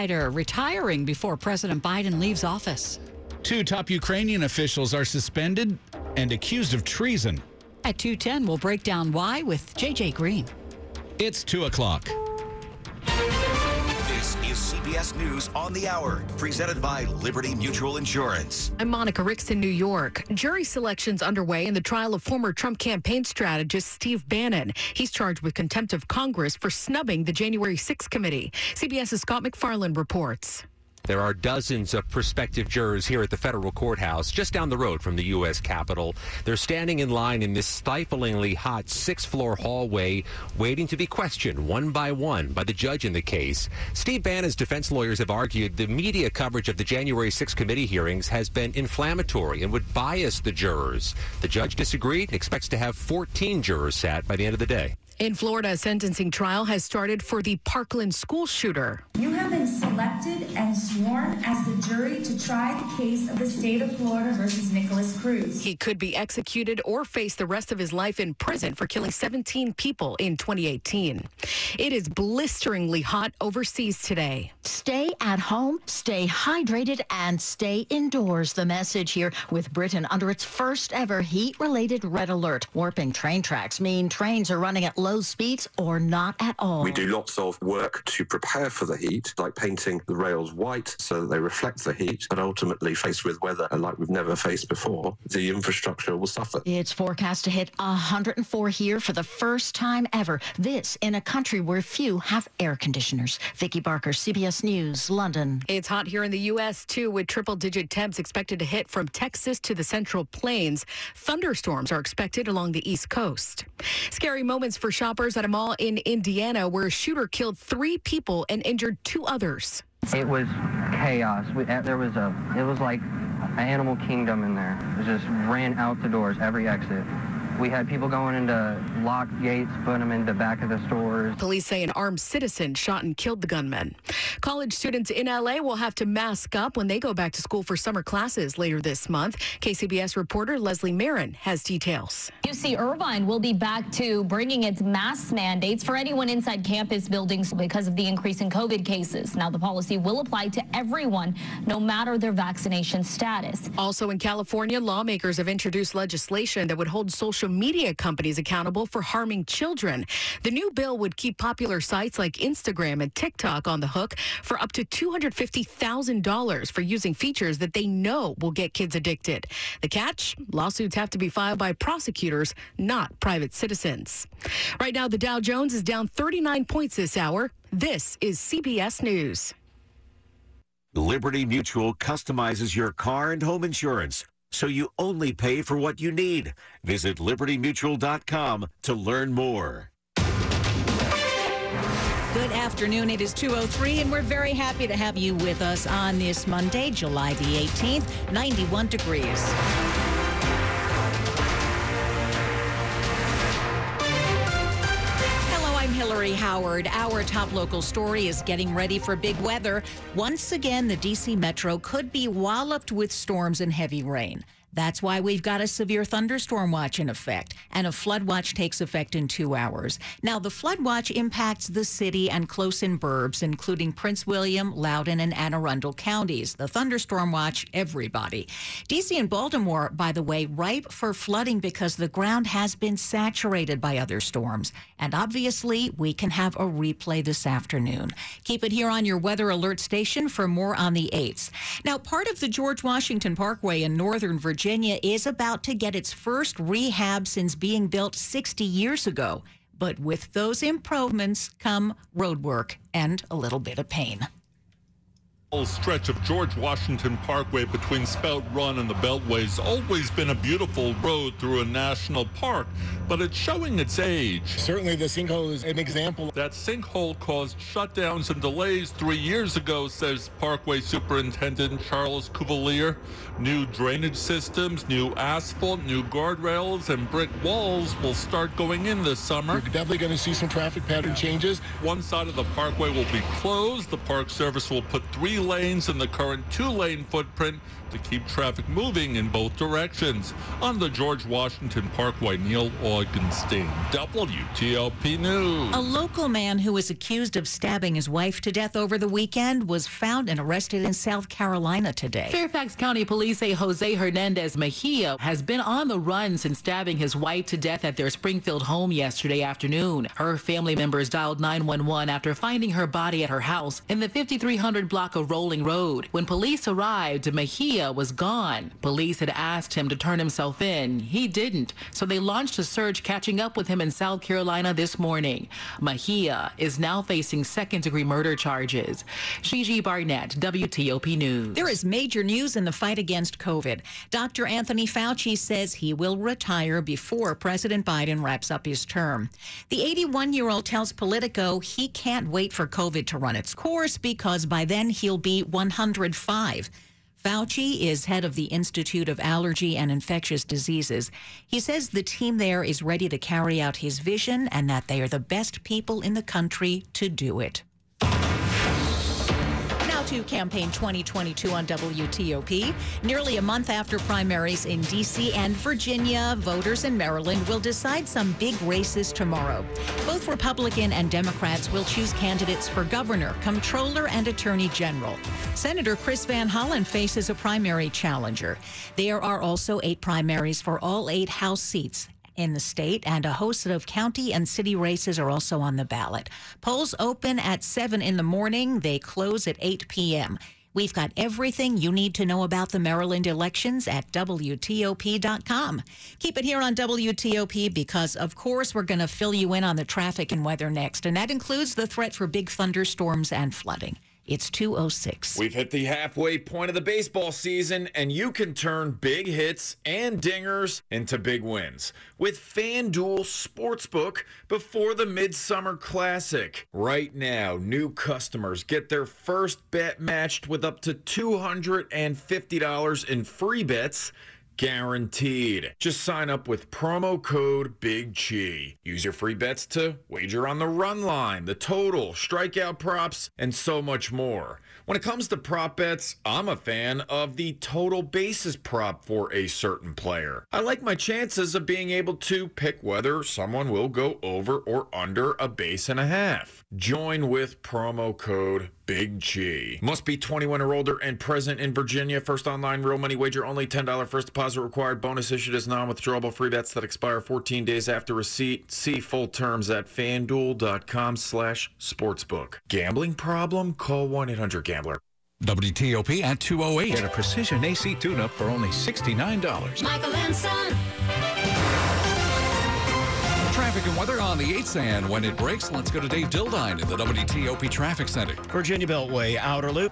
retiring before President Biden leaves office. Two top Ukrainian officials are suspended and accused of treason. At 210, we'll break down why with JJ Green. It's 2 o'clock. CBS News on the Hour, presented by Liberty Mutual Insurance. I'm Monica Ricks in New York. Jury selections underway in the trial of former Trump campaign strategist Steve Bannon. He's charged with contempt of Congress for snubbing the January 6th committee. CBS's Scott MacFarlane reports. There are dozens of prospective jurors here at the federal courthouse just down the road from the U.S. Capitol. They're standing in line in this stiflingly hot six floor hallway, waiting to be questioned one by one by the judge in the case. Steve Bannon's defense lawyers have argued the media coverage of the January 6 committee hearings has been inflammatory and would bias the jurors. The judge disagreed, expects to have 14 jurors sat by the end of the day. In Florida, a sentencing trial has started for the Parkland school shooter. You have been selected and sworn as the jury to try the case of the state of Florida versus Nikolas Cruz. He could be executed or face the rest of his life in prison for killing 17 people in 2018. It is blisteringly hot overseas today. Stay at home, stay hydrated, and stay indoors. The message here with Britain under its first ever heat related red alert. Warping train tracks mean trains are running at low low speeds or not at all. We do lots of work to prepare for the heat, like painting the rails white so that they reflect the heat, but ultimately, faced with weather like we've never faced before, the infrastructure will suffer. It's forecast to hit 104 here for the first time ever. This in a country where few have air conditioners. Vicki Barker, CBS News, London. It's hot here in the U.S. too, with triple digit temps expected to hit from Texas to the Central Plains. Thunderstorms are expected along the East Coast. Scary moments for shoppers at a mall in Indiana where a shooter killed three people and injured two others. It was chaos. We, uh, there was a, it was like an animal kingdom in there. It just ran out the doors, every exit. We had people going into locked gates, putting them in the back of the stores. Police say an armed citizen shot and killed the gunman. College students in LA will have to mask up when they go back to school for summer classes later this month. KCBS reporter Leslie Marin has details. UC Irvine will be back to bringing its mask mandates for anyone inside campus buildings because of the increase in COVID cases. Now, the policy will apply to everyone, no matter their vaccination status. Also in California, lawmakers have introduced legislation that would hold social media companies accountable for harming children. The new bill would keep popular sites like Instagram and TikTok on the hook for up to $250,000 for using features that they know will get kids addicted. The catch? Lawsuits have to be filed by prosecutors, not private citizens. Right now, the Dow Jones is down 39 points this hour. This is CBS News. Liberty Mutual customizes your car and home insurance so you only pay for what you need. Visit libertymutual.com to learn more. Good afternoon. It is 203, and we're very happy to have you with us on this Monday, July the 18th, 91 degrees. Hello, Howard. Our top local story is getting ready for big weather. Once again, the D.C. Metro could be walloped with storms and heavy rain. That's why we've got a severe thunderstorm watch in effect, and a flood watch takes effect in two hours. Now, the flood watch impacts the city and close in burbs, including Prince William, Loudoun, and Anne Arundel counties. The thunderstorm watch, everybody. DC and Baltimore, by the way, ripe for flooding because the ground has been saturated by other storms. And obviously, we can have a replay this afternoon. Keep it here on your weather alert station for more on the 8th. Now, part of the George Washington Parkway in Northern Virginia Virginia is about to get its first rehab since being built 60 years ago. But with those improvements come roadwork and a little bit of pain whole stretch of George Washington Parkway between Spout Run and the Beltway's always been a beautiful road through a national park, but it's showing its age. Certainly the sinkhole is an example. That sinkhole caused shutdowns and delays three years ago, says Parkway Superintendent Charles Cuvelier. New drainage systems, new asphalt, new guardrails, and brick walls will start going in this summer. You're definitely going to see some traffic pattern changes. One side of the parkway will be closed. The Park Service will put three three lanes in the current two-lane footprint to keep traffic moving in both directions. On the George Washington Parkway, Neil Augenstein, WTOP News. A local man who was accused of stabbing his wife to death over the weekend was found and arrested in South Carolina today. Fairfax County police say Jose Hernandez Mejia has been on the run since stabbing his wife to death at their Springfield home yesterday afternoon. Her family members dialed 911 after finding her body at her house in the 5300 block of Rolling Road. When police arrived, Mejia was gone. Police had asked him to turn himself in. He didn't, so they launched a search catching up with him in South Carolina this morning. Mejia is now facing second degree murder charges. Gigi Barnett, WTOP News. There is major news in the fight against COVID. Dr. Anthony Fauci says he will retire before President Biden wraps up his term. The 81 year old tells Politico he can't wait for COVID to run its course because by then he'll be 105. Fauci is head of the Institute of Allergy and Infectious Diseases. He says the team there is ready to carry out his vision and that they are the best people in the country to do it. To Campaign 2022 on WTOP. Nearly a month after primaries in D.C. and Virginia, voters in Maryland will decide some big races tomorrow. Both Republican and Democrats will choose candidates for governor, comptroller, and attorney general. Senator Chris Van Hollen faces a primary challenger. There are also eight primaries for all eight House seats in the state, and a host of county and city races are also on the ballot. Polls open at 7 in the morning, they close at 8 p.m. We've got everything you need to know about the Maryland elections at WTOP.com. Keep it here on WTOP because, of course, we're going to fill you in on the traffic and weather next, and that includes the threat for big thunderstorms and flooding. It's 206. We've hit the halfway point of the baseball season, and you can turn big hits and dingers into big wins with FanDuel Sportsbook before the Midsummer Classic. Right now, new customers get their first bet matched with up to $250 in free bets guaranteed. Just sign up with promo code Big Chi. Use your free bets to wager on the run line, the total, strikeout props, and so much more. When it comes to prop bets, I'm a fan of the total bases prop for a certain player. I like my chances of being able to pick whether someone will go over or under a base and a half. Join with promo code Big G. Must be 21 or older and present in Virginia. First online real money wager only. $10 first deposit required. Bonus issued as non-withdrawable free bets that expire 14 days after receipt. See full terms at fanduel.com slash sportsbook. Gambling problem? Call 1-800-GAMBLER. WTOP at 208. Get a precision AC tune-up for only $69. Michael and Son. Traffic and weather on the 8th and when it breaks, let's go to Dave Dildine in the WTOP Traffic Center. Virginia Beltway Outer Loop